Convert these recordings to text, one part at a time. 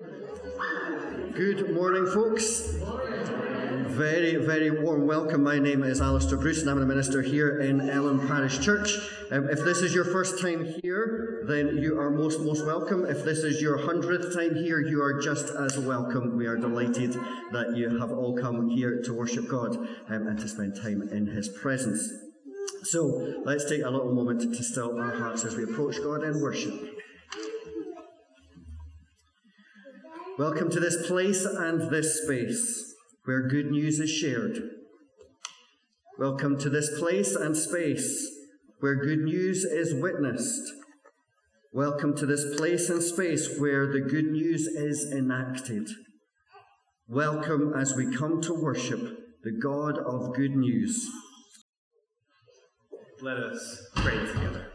Good morning, folks. Very, very warm welcome. My name is Alistair Bruce, and I'm the minister here in Ellon Parish Church. Um, if this is your first time here, then you are most, most welcome. If this is your hundredth time here, you are just as welcome. We are delighted that you have all come here to worship God um, and to spend time in His presence. So let's take a little moment to still our hearts as we approach God in worship. Welcome to this place and this space where good news is shared. Welcome to this place and space where good news is witnessed. Welcome to this place and space where the good news is enacted. Welcome as we come to worship the God of good news. Let us pray together.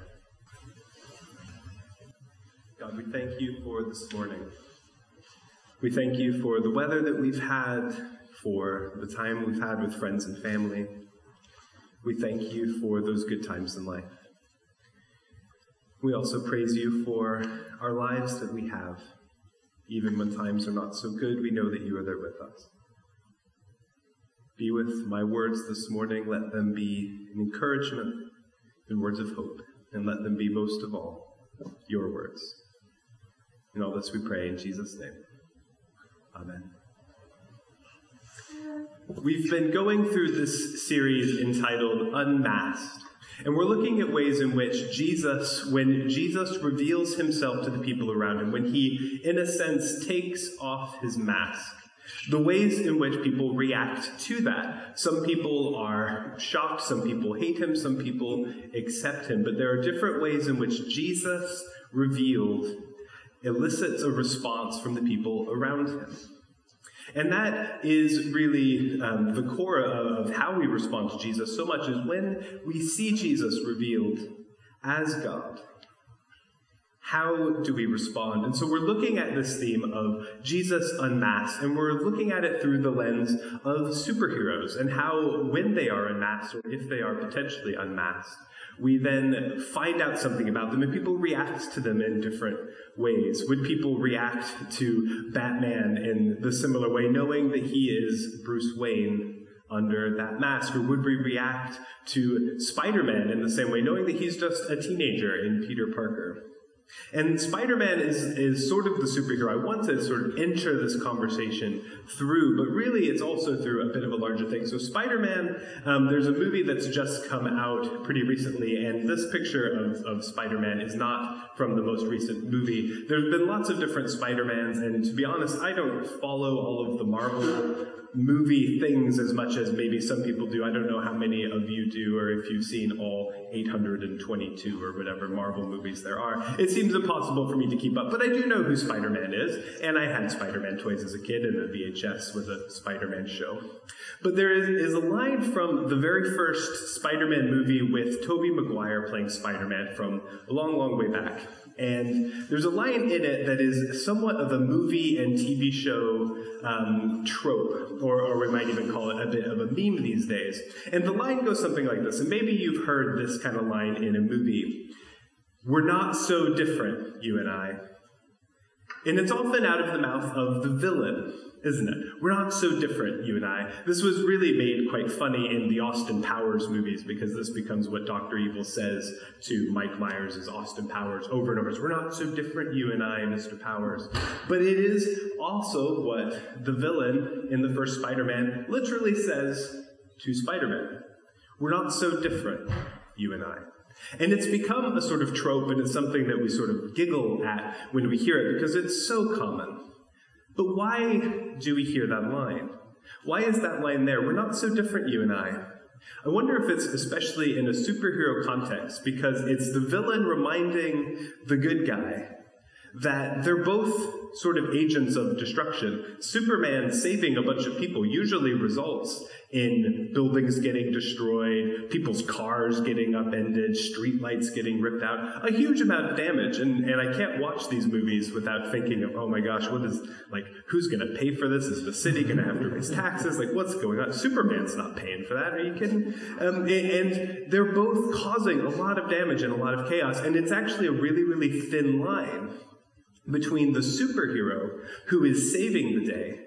God, we thank you for this morning. We thank you for the weather that we've had, for the time we've had with friends and family. We thank you for those good times in life. We also praise you for our lives that we have. Even when times are not so good, we know that you are there with us. Be with my words this morning. Let them be an encouragement and words of hope, and let them be most of all your words. In all this we pray in Jesus' name. Amen. We've been going through this series entitled Unmasked. And we're looking at ways in which Jesus, when Jesus reveals himself to the people around him, when he, in a sense, takes off his mask, the ways in which people react to that. Some people are shocked, some people hate him, some people accept him, but there are different ways in which Jesus revealed elicits a response from the people around him. And that is really um, the core of, of how we respond to Jesus so much is when we see Jesus revealed as God. How do we respond? And so we're looking at this theme of Jesus unmasked, and we're looking at it through the lens of superheroes and how, when they are unmasked, or if they are potentially unmasked, we then find out something about them and people react to them in different ways. Would people react to Batman in the similar way, knowing that he is Bruce Wayne under that mask? Or would we react to Spider Man in the same way, knowing that he's just a teenager in Peter Parker? And Spider Man is, is sort of the superhero I want to sort of enter this conversation through, but really it's also through a bit of a larger thing. So, Spider Man, um, there's a movie that's just come out pretty recently, and this picture of, of Spider Man is not from the most recent movie. There's been lots of different Spider Mans, and to be honest, I don't follow all of the Marvel movie things as much as maybe some people do. I don't know how many of you do, or if you've seen all 822 or whatever Marvel movies there are. It seems impossible for me to keep up, but I do know who Spider Man is, and I had Spider Man toys as a kid, and the VHS with a Spider Man show. But there is, is a line from the very first Spider Man movie with Tobey Maguire playing Spider Man from a long, long way back. And there's a line in it that is somewhat of a movie and TV show um, trope, or, or we might even call it a bit of a meme these days. And the line goes something like this, and maybe you've heard this kind of line in a movie. We're not so different, you and I. And it's often out of the mouth of the villain isn't it? We're not so different, you and I. This was really made quite funny in the Austin Powers movies because this becomes what Dr. Evil says to Mike Myers as Austin Powers over and over. We're not so different, you and I, Mr. Powers. But it is also what the villain in the first Spider Man literally says to Spider Man. We're not so different, you and I. And it's become a sort of trope and it's something that we sort of giggle at when we hear it because it's so common. But why do we hear that line? Why is that line there? We're not so different, you and I. I wonder if it's especially in a superhero context because it's the villain reminding the good guy that they're both sort of agents of destruction. Superman saving a bunch of people usually results in buildings getting destroyed, people's cars getting upended, streetlights getting ripped out, a huge amount of damage. And, and I can't watch these movies without thinking of, oh my gosh, what is, like, who's going to pay for this? Is the city going to have to raise taxes? Like, what's going on? Superman's not paying for that. Are you kidding? Um, and, and they're both causing a lot of damage and a lot of chaos. And it's actually a really, really thin line between the superhero who is saving the day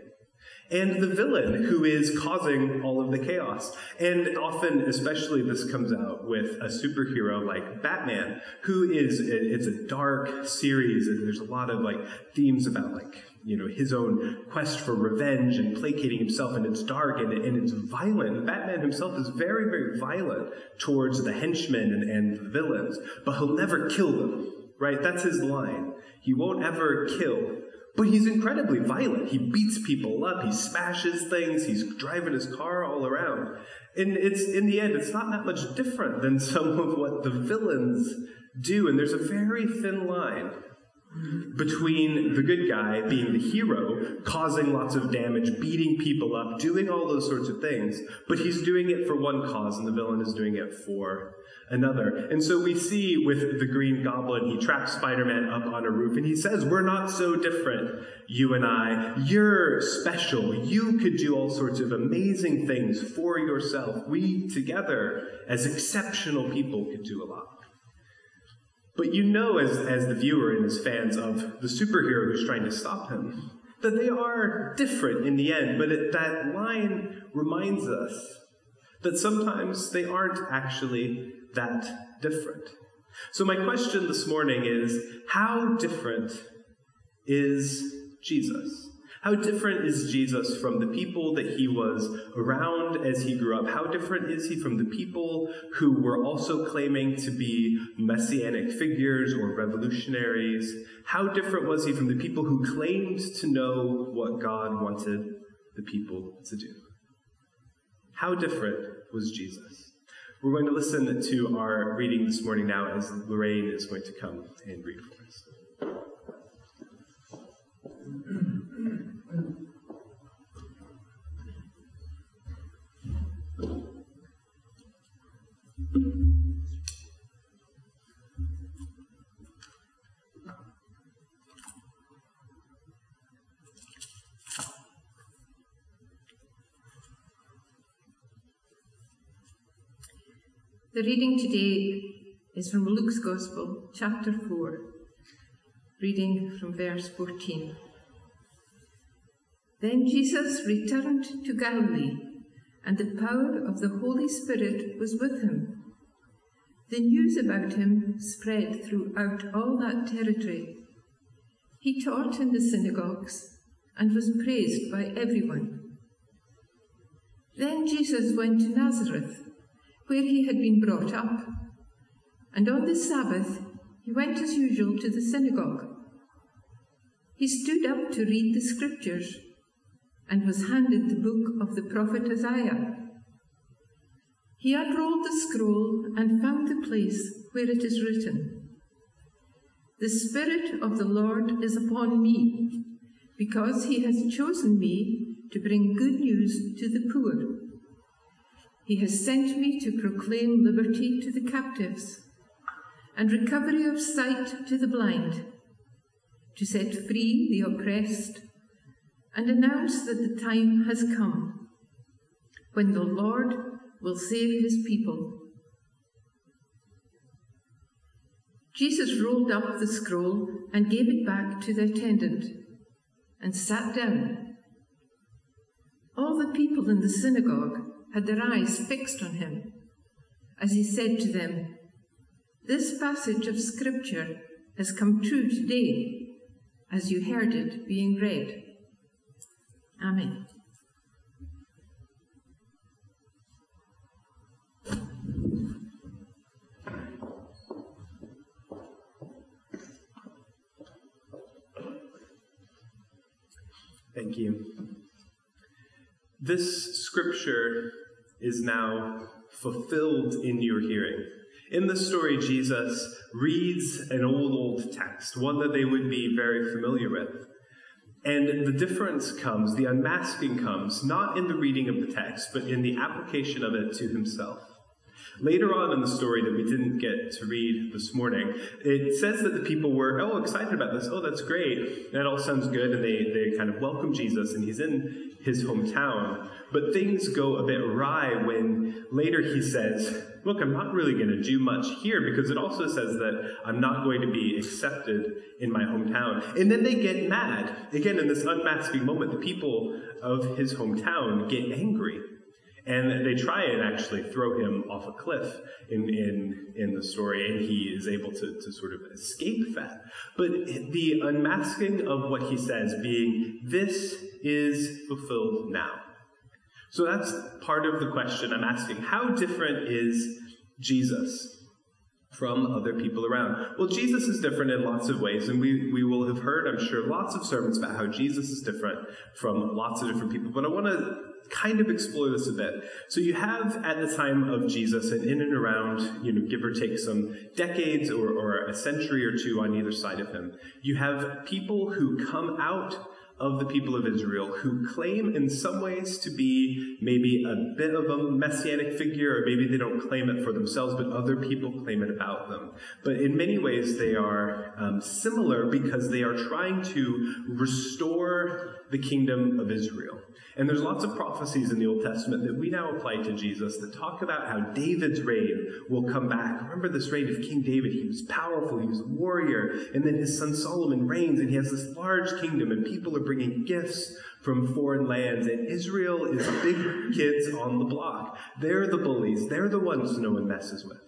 and the villain who is causing all of the chaos. And often, especially, this comes out with a superhero like Batman, who is, it's a dark series, and there's a lot of like themes about like, you know, his own quest for revenge and placating himself, and it's dark and, and it's violent. Batman himself is very, very violent towards the henchmen and, and the villains, but he'll never kill them, right? That's his line. He won't ever kill. But he's incredibly violent. He beats people up, he smashes things, he's driving his car all around. And it's in the end, it's not that much different than some of what the villains do. And there's a very thin line between the good guy being the hero, causing lots of damage, beating people up, doing all those sorts of things, but he's doing it for one cause, and the villain is doing it for another. And so we see with the Green Goblin, he traps Spider Man up on a roof and he says, We're not so different, you and I. You're special. You could do all sorts of amazing things for yourself. We together, as exceptional people, could do a lot. But you know, as, as the viewer and as fans of the superhero who's trying to stop him, that they are different in the end. But it, that line reminds us that sometimes they aren't actually that different. So, my question this morning is how different is Jesus? How different is Jesus from the people that he was around as he grew up? How different is he from the people who were also claiming to be messianic figures or revolutionaries? How different was he from the people who claimed to know what God wanted the people to do? How different was Jesus? We're going to listen to our reading this morning now as Lorraine is going to come and read for us. The reading today is from Luke's Gospel, chapter 4, reading from verse 14. Then Jesus returned to Galilee, and the power of the Holy Spirit was with him. The news about him spread throughout all that territory. He taught in the synagogues and was praised by everyone. Then Jesus went to Nazareth where he had been brought up. And on the Sabbath he went as usual to the synagogue. He stood up to read the scriptures and was handed the book of the prophet Isaiah. He unrolled the scroll and found the place where it is written The Spirit of the Lord is upon me, because he has chosen me to bring good news to the poor. He has sent me to proclaim liberty to the captives and recovery of sight to the blind, to set free the oppressed, and announce that the time has come when the Lord will save his people. Jesus rolled up the scroll and gave it back to the attendant and sat down. All the people in the synagogue had their eyes fixed on him as he said to them, This passage of Scripture has come true today as you heard it being read. Amen. Thank you. This scripture is now fulfilled in your hearing. In the story, Jesus reads an old, old text, one that they would be very familiar with. And the difference comes, the unmasking comes, not in the reading of the text, but in the application of it to himself. Later on in the story that we didn't get to read this morning, it says that the people were, oh, excited about this. Oh, that's great. That all sounds good. And they, they kind of welcome Jesus, and he's in his hometown. But things go a bit awry when later he says, Look, I'm not really going to do much here because it also says that I'm not going to be accepted in my hometown. And then they get mad. Again, in this unmasking moment, the people of his hometown get angry. And they try and actually throw him off a cliff in, in, in the story, and he is able to, to sort of escape that. But the unmasking of what he says being, This is fulfilled now. So that's part of the question I'm asking. How different is Jesus from other people around? Well, Jesus is different in lots of ways, and we, we will have heard, I'm sure, lots of sermons about how Jesus is different from lots of different people. But I want to kind of explore this a bit. So you have at the time of Jesus and in and around, you know, give or take some decades or, or a century or two on either side of him, you have people who come out of the people of Israel who claim in some ways to be maybe a bit of a messianic figure, or maybe they don't claim it for themselves, but other people claim it about them. But in many ways, they are um, similar because they are trying to restore the kingdom of Israel. And there's lots of prophecies in the Old Testament that we now apply to Jesus that talk about how David's reign will come back. Remember this reign of King David? He was powerful, he was a warrior, and then his son Solomon reigns, and he has this large kingdom, and people are bringing gifts from foreign lands, and Israel is big kids on the block. They're the bullies, they're the ones no one messes with.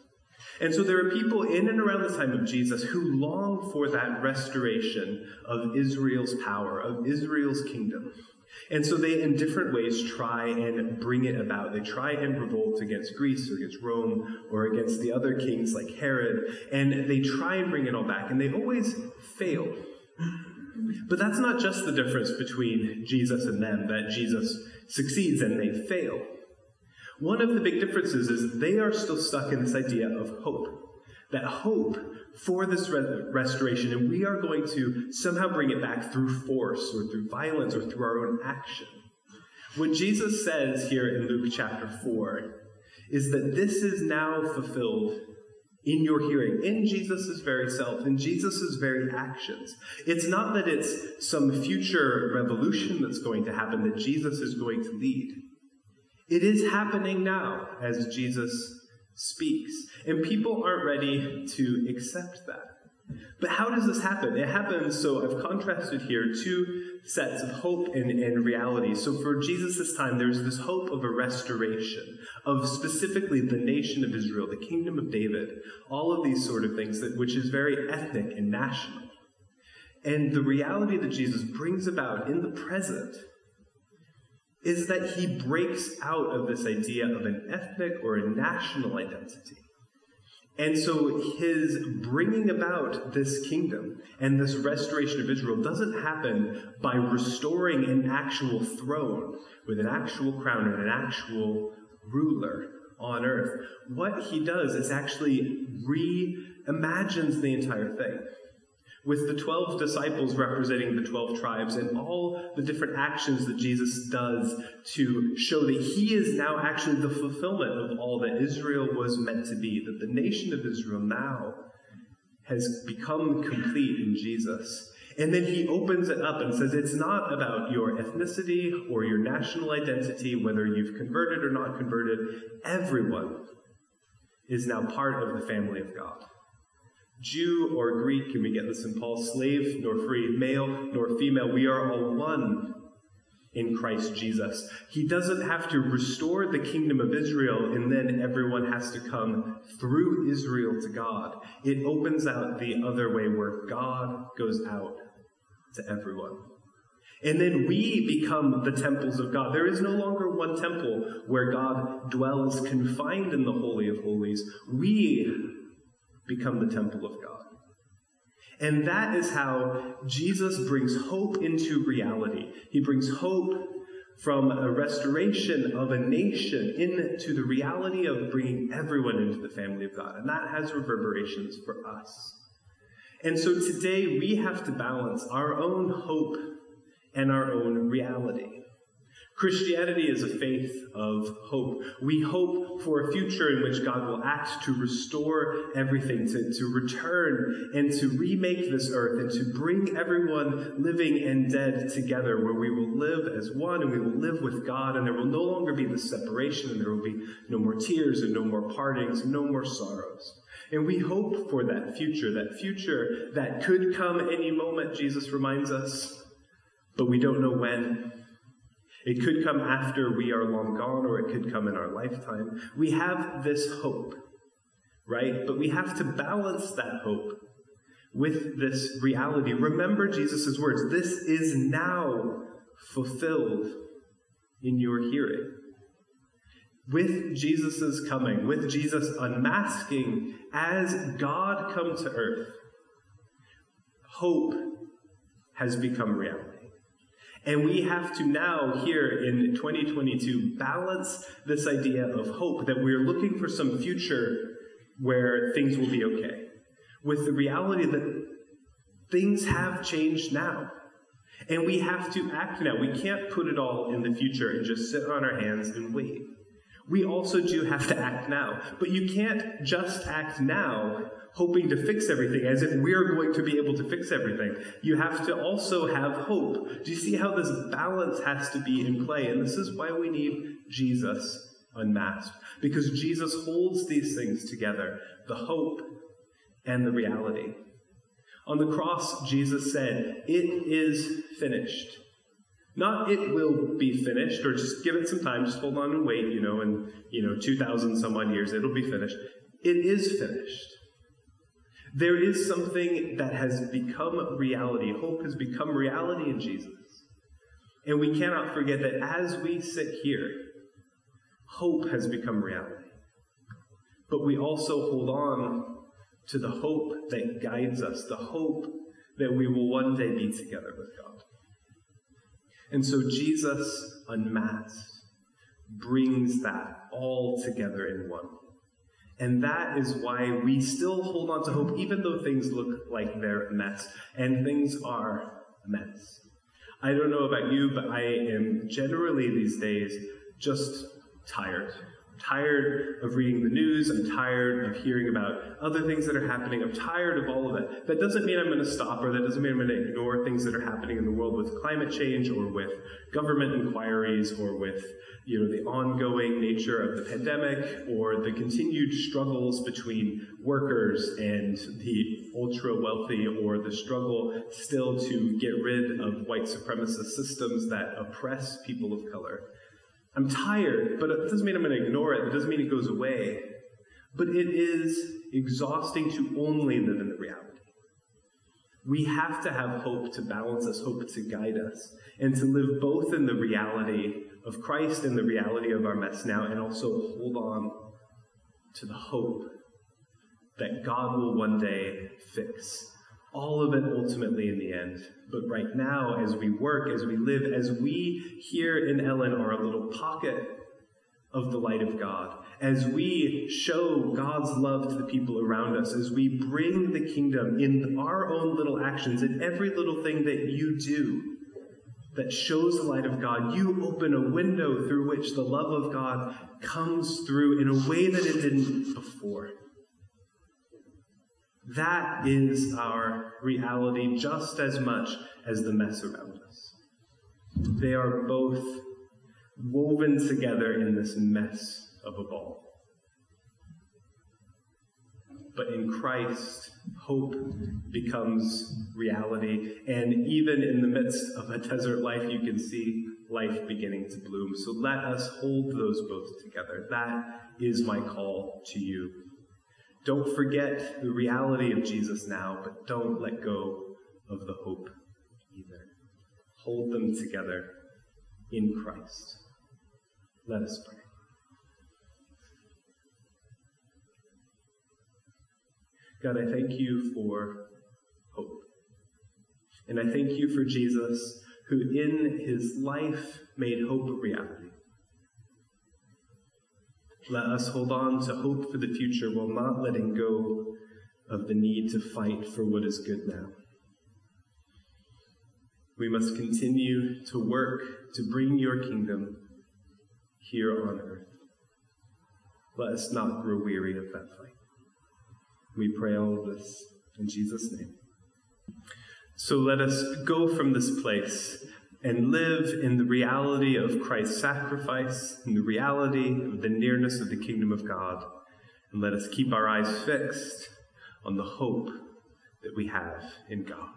And so there are people in and around the time of Jesus who long for that restoration of Israel's power, of Israel's kingdom. And so they, in different ways, try and bring it about. They try and revolt against Greece or against Rome or against the other kings like Herod. And they try and bring it all back. And they always fail. But that's not just the difference between Jesus and them, that Jesus succeeds and they fail. One of the big differences is they are still stuck in this idea of hope. That hope for this re- restoration, and we are going to somehow bring it back through force or through violence or through our own action. What Jesus says here in Luke chapter 4 is that this is now fulfilled in your hearing, in Jesus' very self, in Jesus' very actions. It's not that it's some future revolution that's going to happen that Jesus is going to lead. It is happening now as Jesus speaks. And people aren't ready to accept that. But how does this happen? It happens, so I've contrasted here two sets of hope and, and reality. So for Jesus' time, there's this hope of a restoration, of specifically the nation of Israel, the kingdom of David, all of these sort of things, that, which is very ethnic and national. And the reality that Jesus brings about in the present is that he breaks out of this idea of an ethnic or a national identity. And so his bringing about this kingdom and this restoration of Israel doesn't happen by restoring an actual throne with an actual crown and an actual ruler on earth. What he does is actually reimagines the entire thing with the 12 disciples representing the 12 tribes and all the different actions that Jesus does to show that he is now actually the fulfillment of all that Israel was meant to be, that the nation of Israel now has become complete in Jesus. And then he opens it up and says it's not about your ethnicity or your national identity, whether you've converted or not converted. Everyone is now part of the family of God. Jew or Greek, can we get this in Paul? Slave nor free, male nor female, we are all one in Christ Jesus. He doesn't have to restore the kingdom of Israel and then everyone has to come through Israel to God. It opens out the other way where God goes out to everyone. And then we become the temples of God. There is no longer one temple where God dwells confined in the Holy of Holies. We become the temple of God. And that is how Jesus brings hope into reality. He brings hope from a restoration of a nation into the reality of bringing everyone into the family of God. And that has reverberations for us. And so today we have to balance our own hope and our own reality. Christianity is a faith of hope. We hope for a future in which God will act to restore everything, to, to return and to remake this earth and to bring everyone living and dead together where we will live as one and we will live with God and there will no longer be this separation and there will be no more tears and no more partings and no more sorrows. And we hope for that future, that future that could come any moment, Jesus reminds us, but we don't know when. It could come after we are long gone, or it could come in our lifetime. We have this hope, right? But we have to balance that hope with this reality. Remember Jesus' words this is now fulfilled in your hearing. With Jesus' coming, with Jesus unmasking as God come to earth, hope has become reality. And we have to now, here in 2022, balance this idea of hope that we're looking for some future where things will be okay, with the reality that things have changed now. And we have to act now. We can't put it all in the future and just sit on our hands and wait. We also do have to act now. But you can't just act now hoping to fix everything as if we're going to be able to fix everything. You have to also have hope. Do you see how this balance has to be in play? And this is why we need Jesus unmasked. Because Jesus holds these things together the hope and the reality. On the cross, Jesus said, It is finished. Not it will be finished, or just give it some time, just hold on and wait, you know, and, you know, 2,000 some odd years, it'll be finished. It is finished. There is something that has become reality. Hope has become reality in Jesus. And we cannot forget that as we sit here, hope has become reality. But we also hold on to the hope that guides us, the hope that we will one day be together with God. And so Jesus unmasked brings that all together in one. And that is why we still hold on to hope, even though things look like they're a mess. And things are a mess. I don't know about you, but I am generally these days just tired. Tired of reading the news. I'm tired of hearing about other things that are happening. I'm tired of all of it. That doesn't mean I'm going to stop, or that doesn't mean I'm going to ignore things that are happening in the world with climate change, or with government inquiries, or with you know, the ongoing nature of the pandemic or the continued struggles between workers and the ultra wealthy or the struggle still to get rid of white supremacist systems that oppress people of color. I'm tired, but it doesn't mean I'm going to ignore it. It doesn't mean it goes away. But it is exhausting to only live in the reality. We have to have hope to balance us, hope to guide us, and to live both in the reality of Christ and the reality of our mess now, and also hold on to the hope that God will one day fix all of it ultimately in the end. But right now, as we work, as we live, as we here in Ellon are a little pocket of the light of God, as we show God's love to the people around us, as we bring the kingdom in our own little actions, in every little thing that you do, that shows the light of God, you open a window through which the love of God comes through in a way that it didn't before. That is our reality just as much as the mess around us. They are both woven together in this mess of a ball. But in Christ, hope becomes reality. And even in the midst of a desert life, you can see life beginning to bloom. So let us hold those both together. That is my call to you. Don't forget the reality of Jesus now, but don't let go of the hope either. Hold them together in Christ. Let us pray. God, I thank you for hope. And I thank you for Jesus, who in his life made hope a reality. Let us hold on to hope for the future while not letting go of the need to fight for what is good now. We must continue to work to bring your kingdom here on earth. Let us not grow weary of that fight. We pray all of this in Jesus' name. So let us go from this place and live in the reality of Christ's sacrifice, in the reality of the nearness of the kingdom of God. And let us keep our eyes fixed on the hope that we have in God.